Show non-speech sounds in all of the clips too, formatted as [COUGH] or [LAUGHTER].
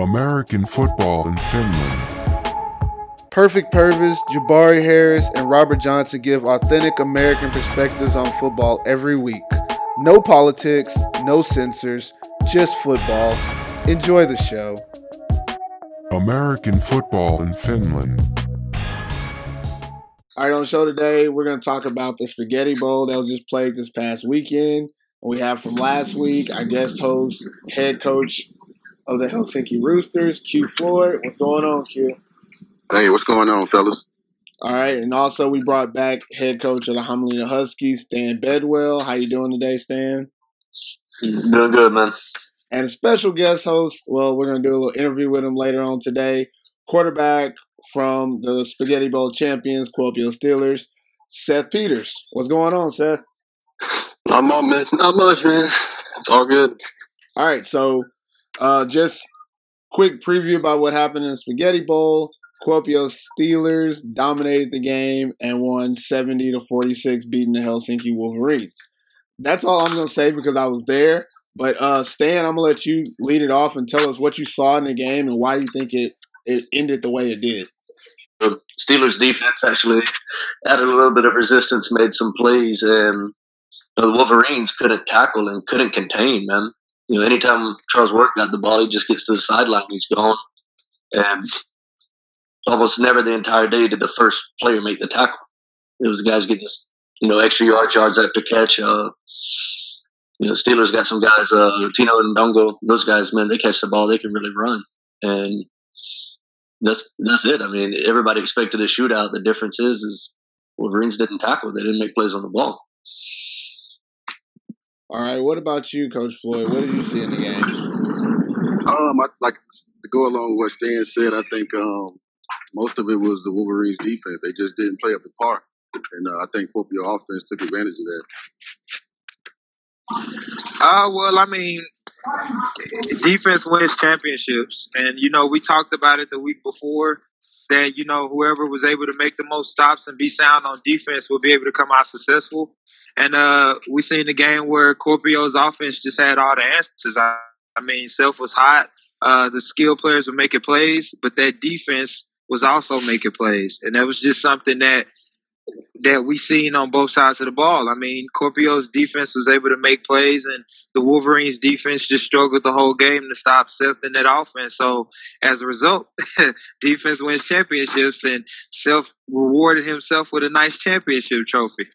American football in Finland. Perfect Purvis, Jabari Harris, and Robert Johnson give authentic American perspectives on football every week. No politics, no censors, just football. Enjoy the show. American football in Finland. All right, on the show today, we're going to talk about the Spaghetti Bowl that was just played this past weekend. We have from last week our guest host, head coach of the Helsinki Roosters, Q Floyd. What's going on, Q? Hey, what's going on, fellas? All right, and also we brought back head coach of the Hamelina Huskies, Stan Bedwell. How you doing today, Stan? Doing good, man. And a special guest host. Well, we're gonna do a little interview with him later on today. Quarterback from the Spaghetti Bowl champions, Kuopio Steelers, Seth Peters. What's going on, Seth? Not much, man. not much, man. It's all good. All right, so uh, just quick preview about what happened in the Spaghetti Bowl. Kuopio Steelers dominated the game and won 70 to 46, beating the Helsinki Wolverines. That's all I'm going to say because I was there. But uh, Stan, I'm going to let you lead it off and tell us what you saw in the game and why you think it, it ended the way it did. The Steelers defense actually added a little bit of resistance, made some plays, and the Wolverines couldn't tackle and couldn't contain, man. You know, anytime Charles Work got the ball, he just gets to the sideline, he's gone. And almost never the entire day did the first player make the tackle. It was the guys getting, you know, extra yard yards after catch. Uh, you know, Steelers got some guys, uh, Tino and Dongo, those guys, man, they catch the ball, they can really run. And that's that's it. I mean, everybody expected a shootout. The difference is, is Wolverines didn't tackle. They didn't make plays on the ball. All right. What about you, Coach Floyd? What did you see in the game? Um, I, like to go along with what Stan said. I think um, most of it was the Wolverines' defense. They just didn't play up the park, and uh, I think Kuopio offense took advantage of that. Uh, well, I mean, defense wins championships, and you know we talked about it the week before that you know whoever was able to make the most stops and be sound on defense will be able to come out successful. And uh, we seen the game where Kuopio's offense just had all the answers. I, I mean, Seth was hot. Uh, the skill players were making plays, but that defense was also making plays, and that was just something that that we seen on both sides of the ball. I mean, Kuopio's defense was able to make plays, and the Wolverines' defense just struggled the whole game to stop Seth in that offense. So, as a result, [LAUGHS] defense wins championships, and Seth rewarded himself with a nice championship trophy.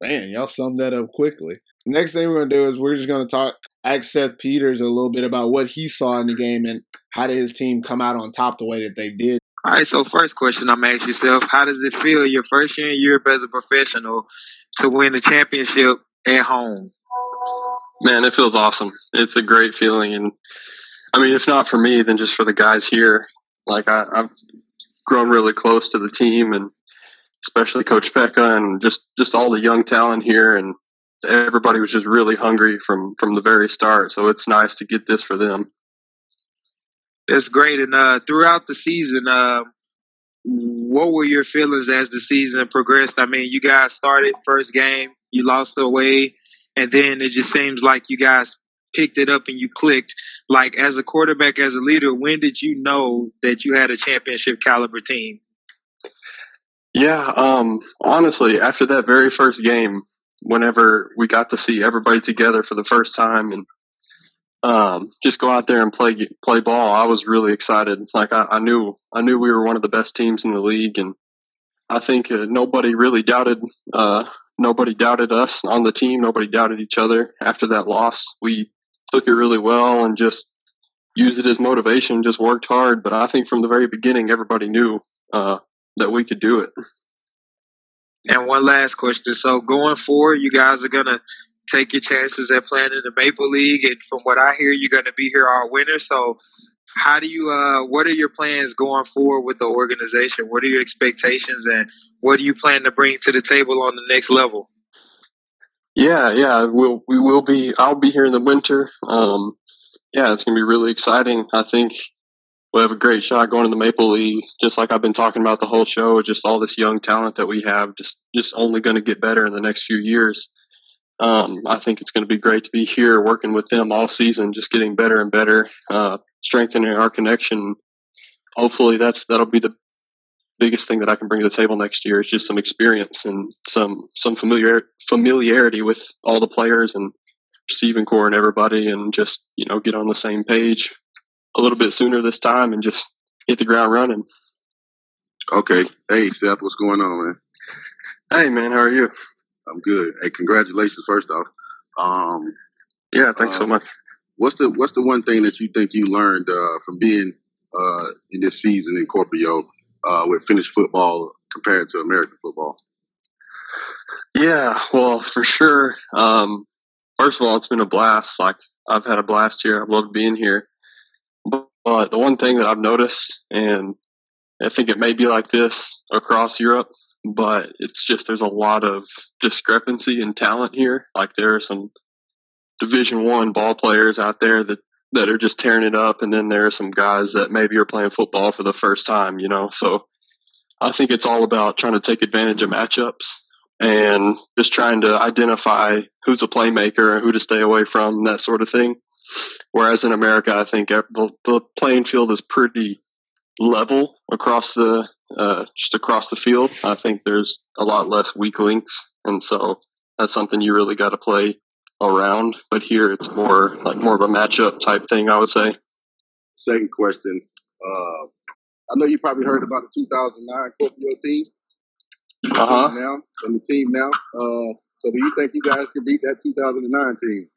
Man, y'all summed that up quickly. Next thing we're gonna do is we're just gonna talk ask Seth Peters a little bit about what he saw in the game and how did his team come out on top the way that they did. All right, so first question I'm asking yourself, how does it feel your first year in Europe as a professional to win the championship at home? Man, it feels awesome. It's a great feeling and I mean if not for me, then just for the guys here. Like I, I've grown really close to the team and especially Coach Pekka and just just all the young talent here, and everybody was just really hungry from from the very start. So it's nice to get this for them. That's great. And uh, throughout the season, uh, what were your feelings as the season progressed? I mean, you guys started first game, you lost away, and then it just seems like you guys picked it up and you clicked. Like as a quarterback, as a leader, when did you know that you had a championship caliber team? Yeah, um, honestly, after that very first game, whenever we got to see everybody together for the first time and um, just go out there and play play ball, I was really excited. Like I, I knew I knew we were one of the best teams in the league, and I think uh, nobody really doubted uh, nobody doubted us on the team. Nobody doubted each other after that loss. We took it really well and just used it as motivation. Just worked hard, but I think from the very beginning, everybody knew uh, that we could do it. And one last question. So going forward, you guys are gonna take your chances at playing in the Maple League, and from what I hear, you're gonna be here all winter. So how do you uh what are your plans going forward with the organization? What are your expectations and what do you plan to bring to the table on the next level? Yeah, yeah, we'll we will be I'll be here in the winter. Um yeah, it's gonna be really exciting. I think we'll have a great shot going to the Maple League. Just like I've been talking about the whole show, just all this young talent that we have, just just only going to get better in the next few years. Um, I think it's going to be great to be here working with them all season, just getting better and better, uh, strengthening our connection. Hopefully, that's that'll be the biggest thing that I can bring to the table next year is just some experience and some some familiar familiarity with all the players and receiving core and everybody, and just you know get on the same page a little bit sooner this time and just hit the ground running. Okay. Hey, Seth, what's going on, man? Hey, man, how are you? I'm good. Hey, congratulations first off. Um, Yeah, thanks so Uh, much. what's the what's the one thing that you think you learned uh, from being uh, in this season in Kuopio uh, with Finnish football compared to American football? Yeah, well, for sure. Um, first of all, it's been a blast. Like I've had a blast here. I've loved being here. But, but the one thing that I've noticed, and I think it may be like this across Europe, but it's just there's a lot of discrepancy in talent here. Like there are some Division One ball players out there that that are just tearing it up, and then there are some guys that maybe are playing football for the first time. You know, so I think it's all about trying to take advantage of matchups and just trying to identify who's a playmaker and who to stay away from, that sort of thing. Whereas in America, I think the, the playing field is pretty level across the uh, just across the field. I think there's a lot less weak links, and so that's something you really got to play around. But here, it's more like more of a matchup type thing. I would say. Second question. Uh, I know you probably heard about the 2009 Kuopio team. Uh huh. Now, from the team now. Uh, so do you think you guys can beat that 2009 team?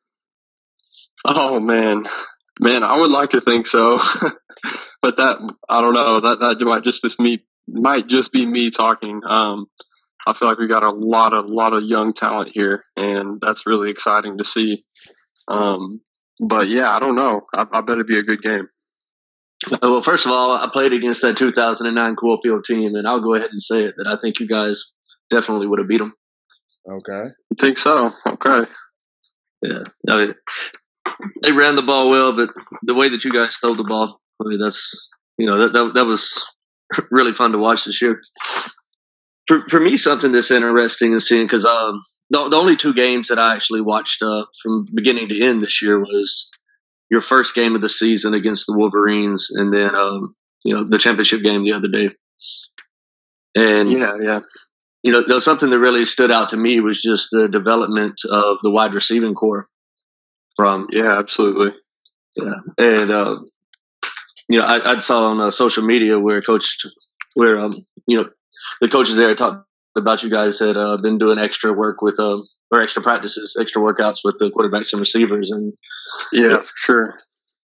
Oh man, man, I would like to think so, [LAUGHS] but that I don't know. That that might just be me. Might just be me talking. Um, I feel like we got a lot of lot of young talent here, and that's really exciting to see. Um, but yeah, I don't know. I, I bet it'd be a good game. Uh, Well, first of all, I played against that 2009 Kuopio team, and I'll go ahead and say it that I think you guys definitely would have beat them. Okay. You think so? Okay. Yeah, I mean, they ran the ball well, but the way that you guys throw the ball, I mean, that's you know that that, that was [LAUGHS] really fun to watch this year. For for me, something that's interesting is seeing because um the, the only two games that I actually watched uh, from beginning to end this year was your first game of the season against the Wolverines, and then um you know the championship game the other day. And Yeah, yeah, you know, something that really stood out to me was just the development of the wide receiving core from yeah. Absolutely. yeah, and uh, you know, I, I saw on uh, social media where coach, where um, you know, the coaches there talked about you guys had uh, been doing extra work with um, or extra practices, extra workouts with the quarterbacks and receivers, and Yeah, for sure.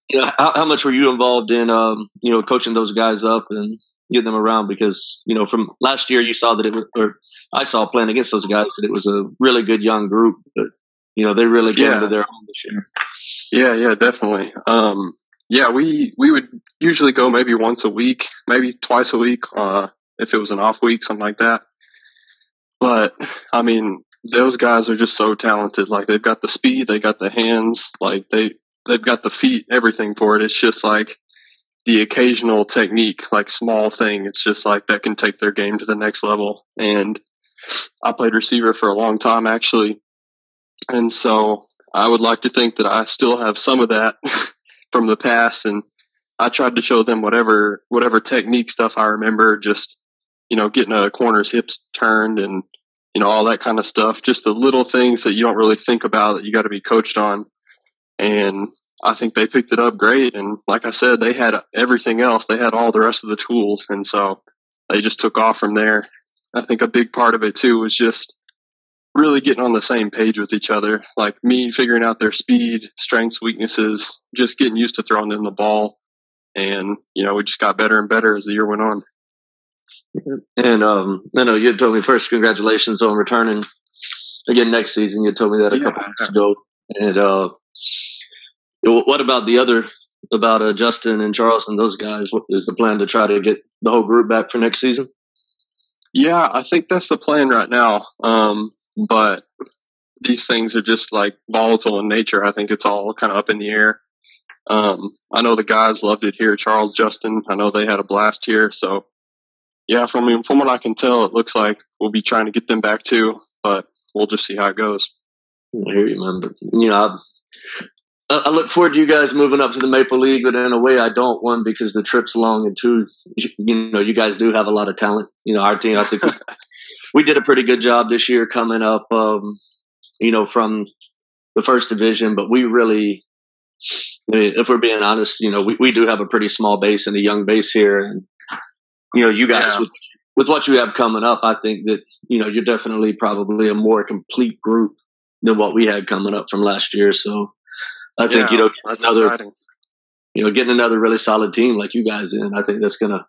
you know, how, how much were you involved in um, you know, coaching those guys up and getting them around? Because you know, from last year you saw that it was, or I saw playing against those guys that it was a really good young group, but you know, they really came Yeah. into their own this year. Yeah, yeah, definitely. Um, yeah, we we would usually go maybe once a week, maybe twice a week, uh, if it was an off week, something like that. But I mean, those guys are just so talented. Like they've got the speed, they got the hands, like they they've got the feet, everything for it. It's just like the occasional technique, like small thing. It's just like that can take their game to the next level. And I played receiver for a long time actually, and so I would like to think that I still have some of that [LAUGHS] from the past, and I tried to show them whatever whatever technique stuff I remember, just you know, getting a corner's hips turned and you know all that kind of stuff. Just the little things that you don't really think about that you got to be coached on, and I think they picked it up great. And like I said, they had everything else. They had all the rest of the tools, and so they just took off from there. I think a big part of it too was just really getting on the same page with each other. Like me figuring out their speed, strengths, weaknesses, just getting used to throwing them the ball. And, you know, we just got better and better as the year went on. And um, I know you had told me first, congratulations on returning again next season. You told me that a Yeah. couple weeks ago. And uh, what about the other, about uh, Justin and Charles and those guys? What is the plan to try to get the whole group back for next season? Yeah, I think that's the plan right now. Um, but these things are just like volatile in nature. I think it's all kind of up in the air. Um, I know the guys loved it here. Charles, Justin, I know they had a blast here. So, yeah, from from what I can tell, it looks like we'll be trying to get them back too. But we'll just see how it goes. I hear you, man. But you know, I, I look forward to you guys moving up to the Maple League, but in a way, I don't. One because the trip's long, and two, you know, you guys do have a lot of talent. You know, our team. I think [LAUGHS] we, did a pretty good job this year coming up. Um, you know, from the first division, but we really, I mean, if we're being honest, you know, we, we do have a pretty small base and a young base here, and you know, you guys Yeah. with with what you have coming up, I think that you know you're definitely probably a more complete group than what we had coming up from last year. So I think Yeah, you know that's another exciting. you know getting another really solid team like you guys in, I think that's gonna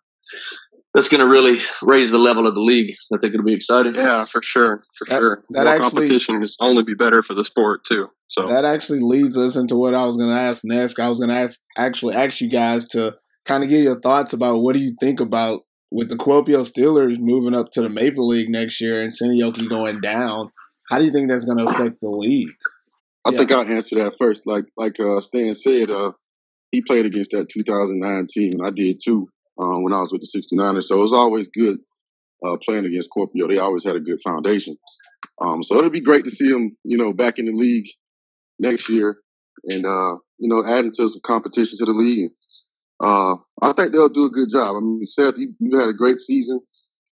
that's gonna really raise the level of the league. I think it'll be exciting. Yeah, for sure, for That- sure. that More actually- competition is only be better for the sport too. So That actually leads us into what I was going to ask next. I was going to ask actually ask you guys to kind of get your thoughts about what do you think about with the Kuopio Steelers moving up to the Maple League next year and Seinäjoki going down. How do you think that's going to affect the league? I Yeah. think I'll answer that first. Like like uh, Stan said, uh, he played against that 2009 team, and I did too um, when I was with the 69ers. So it was always good uh, playing against Kuopio. They always had a good foundation. Um, so it'll be great to see them, you know, back in the league next year, and uh, you know, adding to some competition to the league. Uh, I think they'll do a good job. I mean, Seth, you, you had a great season.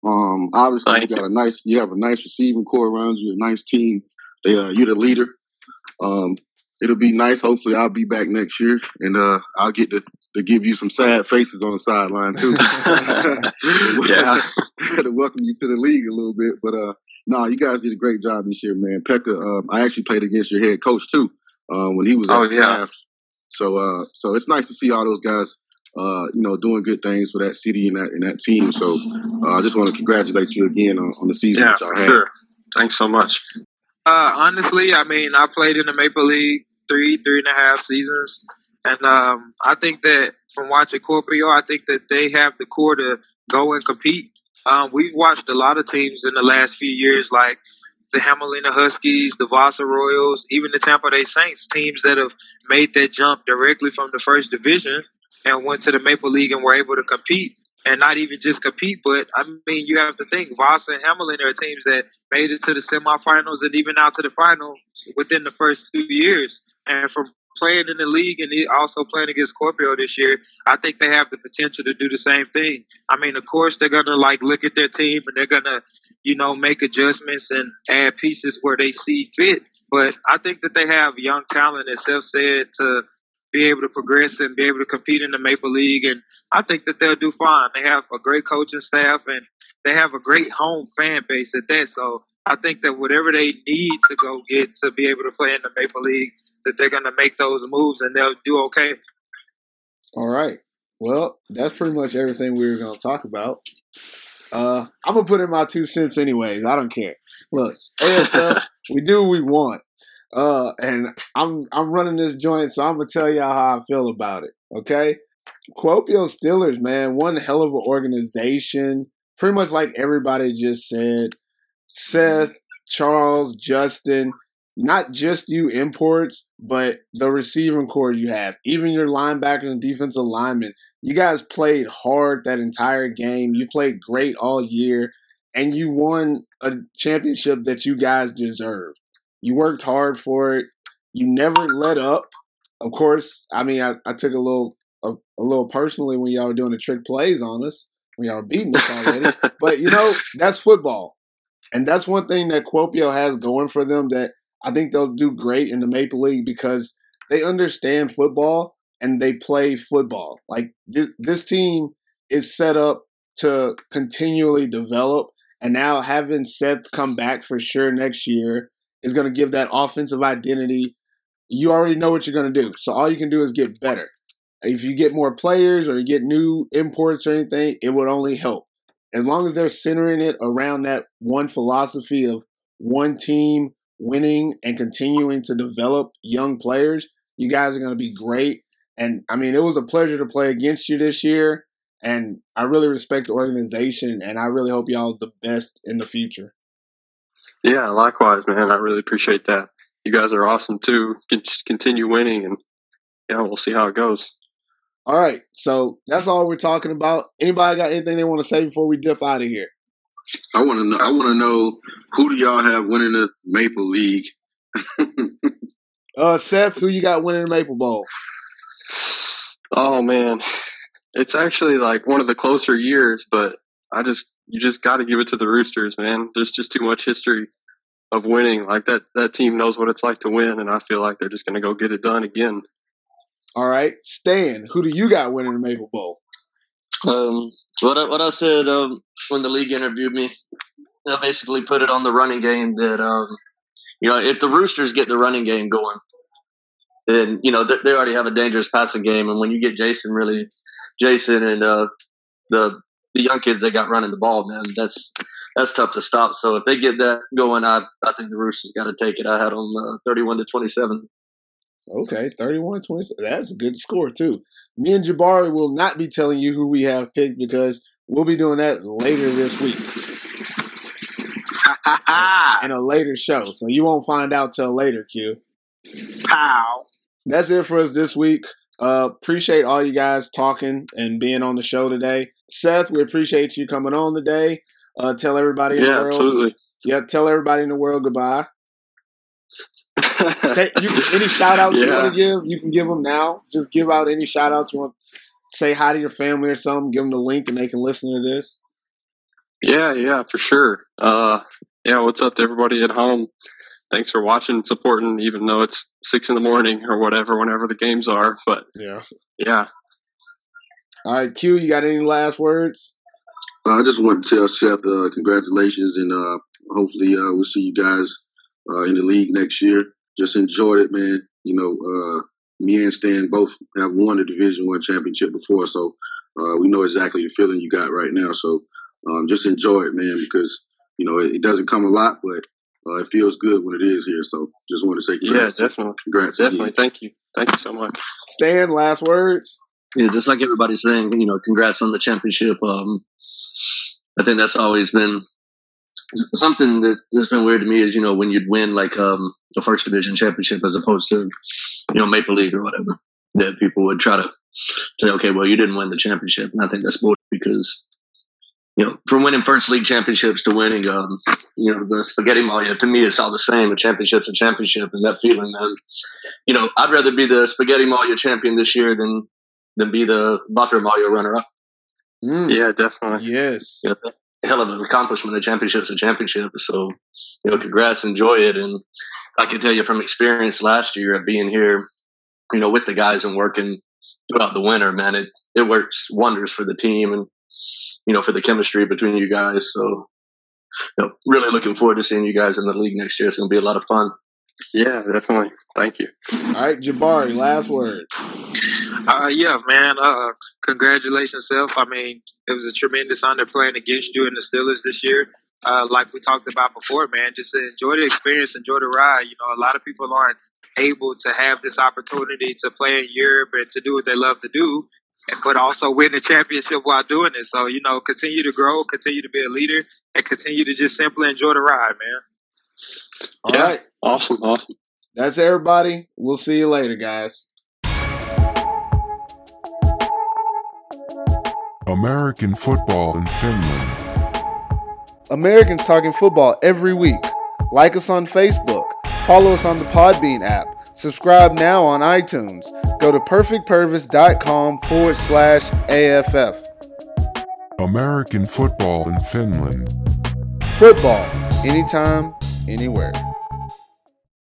Um, obviously, Thank you got a nice, you have a nice receiving core around you, a nice team. They, uh, you're the leader. Um, it'll be nice. Hopefully, I'll be back next year, and uh, I'll get to, to give you some sad faces on the sideline too. [LAUGHS] [LAUGHS] Yeah. [LAUGHS] to welcome you to the league a little bit. But uh, no, you guys did a great job this year, man. Pekka, uh, I actually played against your head coach too uh, when he was at Oh, yeah. Taft. So uh, so it's nice to see all those guys. Uh, you know, doing good things for that city and that and that team. So uh, I just want to congratulate you again on, on the season yeah, y'all for had. sure. Thanks so much. Uh, honestly, I mean, I played in the Maple League three, three and a half seasons, and um, I think that from watching Kuopio, I think that they have the core to go and compete. Um, we've watched a lot of teams in the last few years, like the Hamelina Huskies, the Vasa Royals, even the Tampere Saints, teams that have made that jump directly from the first division and went to the Maple League and were able to compete. And not even just compete, but I mean, you have to think Vasa and Hamelin are teams that made it to the semifinals and even out to the final within the first two years. And from playing in the league and also playing against Kuopio this year, I think they have the potential to do the same thing. I mean, of course, they're gonna like look at their team and they're gonna, you know, make adjustments and add pieces where they see fit. But I think that they have young talent, as Seth said, to be able to progress and be able to compete in the Maple League. And I think that they'll do fine. They have a great coaching staff and they have a great home fan base at that. So I think that whatever they need to go get to be able to play in the Maple League, that they're going to make those moves and they'll do okay. All right. Well, that's pretty much everything we were going to talk about. Uh, I'm gonna put in my two cents anyways. I don't care. Look, AFL, we do what we want. Uh, and I'm I'm running this joint, so I'm gonna tell y'all how I feel about it. Okay, Kuopio Steelers, man, one hell of an organization. Pretty much like everybody just said. Seth, Charles, Justin, not just you imports, but the receiving core you have, even your linebackers and defensive linemen. You guys played hard that entire game. You played great all year, and you won a championship that you guys deserve. You worked hard for it. You never let up. Of course, I mean, I, I took a little a, a little personally when y'all were doing the trick plays on us when y'all were beating us already. [LAUGHS] but you know, that's football, and that's one thing that Kuopio has going for them that I think they'll do great in the Maple League because they understand football and they play football. Like this, this team is set up to continually develop, and now having Seth come back for sure next year is going to give that offensive identity. You already know what you're going to do, so all you can do is get better. If you get more players or you get new imports or anything, it would only help. As long as they're centering it around that one philosophy of one team winning and continuing to develop young players, you guys are going to be great. And I mean, it was a pleasure to play against you this year. And I really respect the organization, and I really hope y'all the best in the future. Yeah, likewise, man. I really appreciate that. You guys are awesome too. Just continue winning, and yeah, we'll see how it goes. All right, so that's all we're talking about. Anybody got anything they want to say before we dip out of here? I want to know. I want to know who do y'all have winning the Maple League? Uh, Seth, who you got winning the Maple Bowl? Oh man, it's actually like one of the closer years, but I just you just got to give it to the Roosters, man. There's just too much history of winning. Like that that team knows what it's like to win, and I feel like they're just going to go get it done again. All right, Stan, who do you got winning the Maple Bowl? Um, what I, what I said um, when the league interviewed me, I basically put it on the running game that um, you know if the Roosters get the running game going, then you know they, they already have a dangerous passing game, and when you get Jason really, Jason and uh, the the young kids they got running the ball, man, that's that's tough to stop. So if they get that going, I I think the Roosters got to take it. I had them uh, thirty-one to twenty-seven. Okay, 31 27. That's a good score, too. Me and Jabari will not be telling you who we have picked because we'll be doing that later this week [LAUGHS] in a later show. So you won't find out till later, Q. Pow. That's it for us this week. Uh, appreciate all you guys talking and being on the show today. Seth, we appreciate you coming on today. Uh, tell everybody in the Yeah, world. absolutely. Yeah, tell everybody in the world goodbye. Take, you, any shout outs you want to give, you can give them now. Just give out any shout outs you want. Say hi to your family or something. Give them the link and they can listen to this. Yeah, yeah, for sure. Uh, yeah, what's up to everybody at home? Thanks for watching and supporting, even though it's six in the morning or whatever, whenever the games are. But Yeah. yeah, All right, Q, you got any last words? Uh, I just want to tell Seth uh, congratulations, and uh, hopefully uh, we'll see you guys uh, in the league next year. Just enjoyed it, man. You know, uh, me and Stan both have won the Division One championship before, so uh, we know exactly the feeling you got right now. So um, just enjoy it, man, because you know it, it doesn't come a lot, but uh, it feels good when it is here. So just want to say yeah, congrats. definitely, congrats definitely. again. Thank you, thank you so much. Stan, last words? Yeah, just like everybody's saying, you know, congrats on the championship. Um, I think that's always been something that has been weird to me is, you know, when you'd win like um, the first division championship as opposed to, you know, Maple League or whatever, that people would try to say, okay, well, you didn't win the championship. And I think that's bullshit because, you know, from winning first league championships to winning, um, you know, the Spagettimalja, to me, it's all the same. A championship's a championship. And that feeling, man, you know, I'd rather be the Spagettimalja champion this year than than be the Vaahteramalja runner up. Mm, Yeah, definitely. Yes. You know, it's a hell of an accomplishment. A championship's a championship. So, you know, congrats, enjoy it. And I can tell you from experience last year of being here, you know, with the guys and working throughout the winter, man, it, it works wonders for the team and, you know, for the chemistry between you guys. So, you know, really looking forward to seeing you guys in the league next year. It's going to be a lot of fun. Yeah, definitely. Thank you. All right, Jabari, last words. Uh, yeah, man. Uh, congratulations, Seth. I mean, it was a tremendous honor playing against you and the Steelers this year. Uh, like we talked about before, man, just enjoy the experience, enjoy the ride. You know, a lot of people aren't able to have this opportunity to play in Europe and to do what they love to do, but also win the championship while doing it. So, you know, continue to grow, continue to be a leader, and continue to just simply enjoy the ride, man. All Yeah. right, Awesome, awesome. That's everybody. We'll see you later, guys. American football in Finland. Americans Talking Football every week. Like us on Facebook. Follow us on the Podbean app. Subscribe now on iTunes. Go to perfectpurpose.com forward slash AFF. American football in Finland. Football, anytime, anywhere.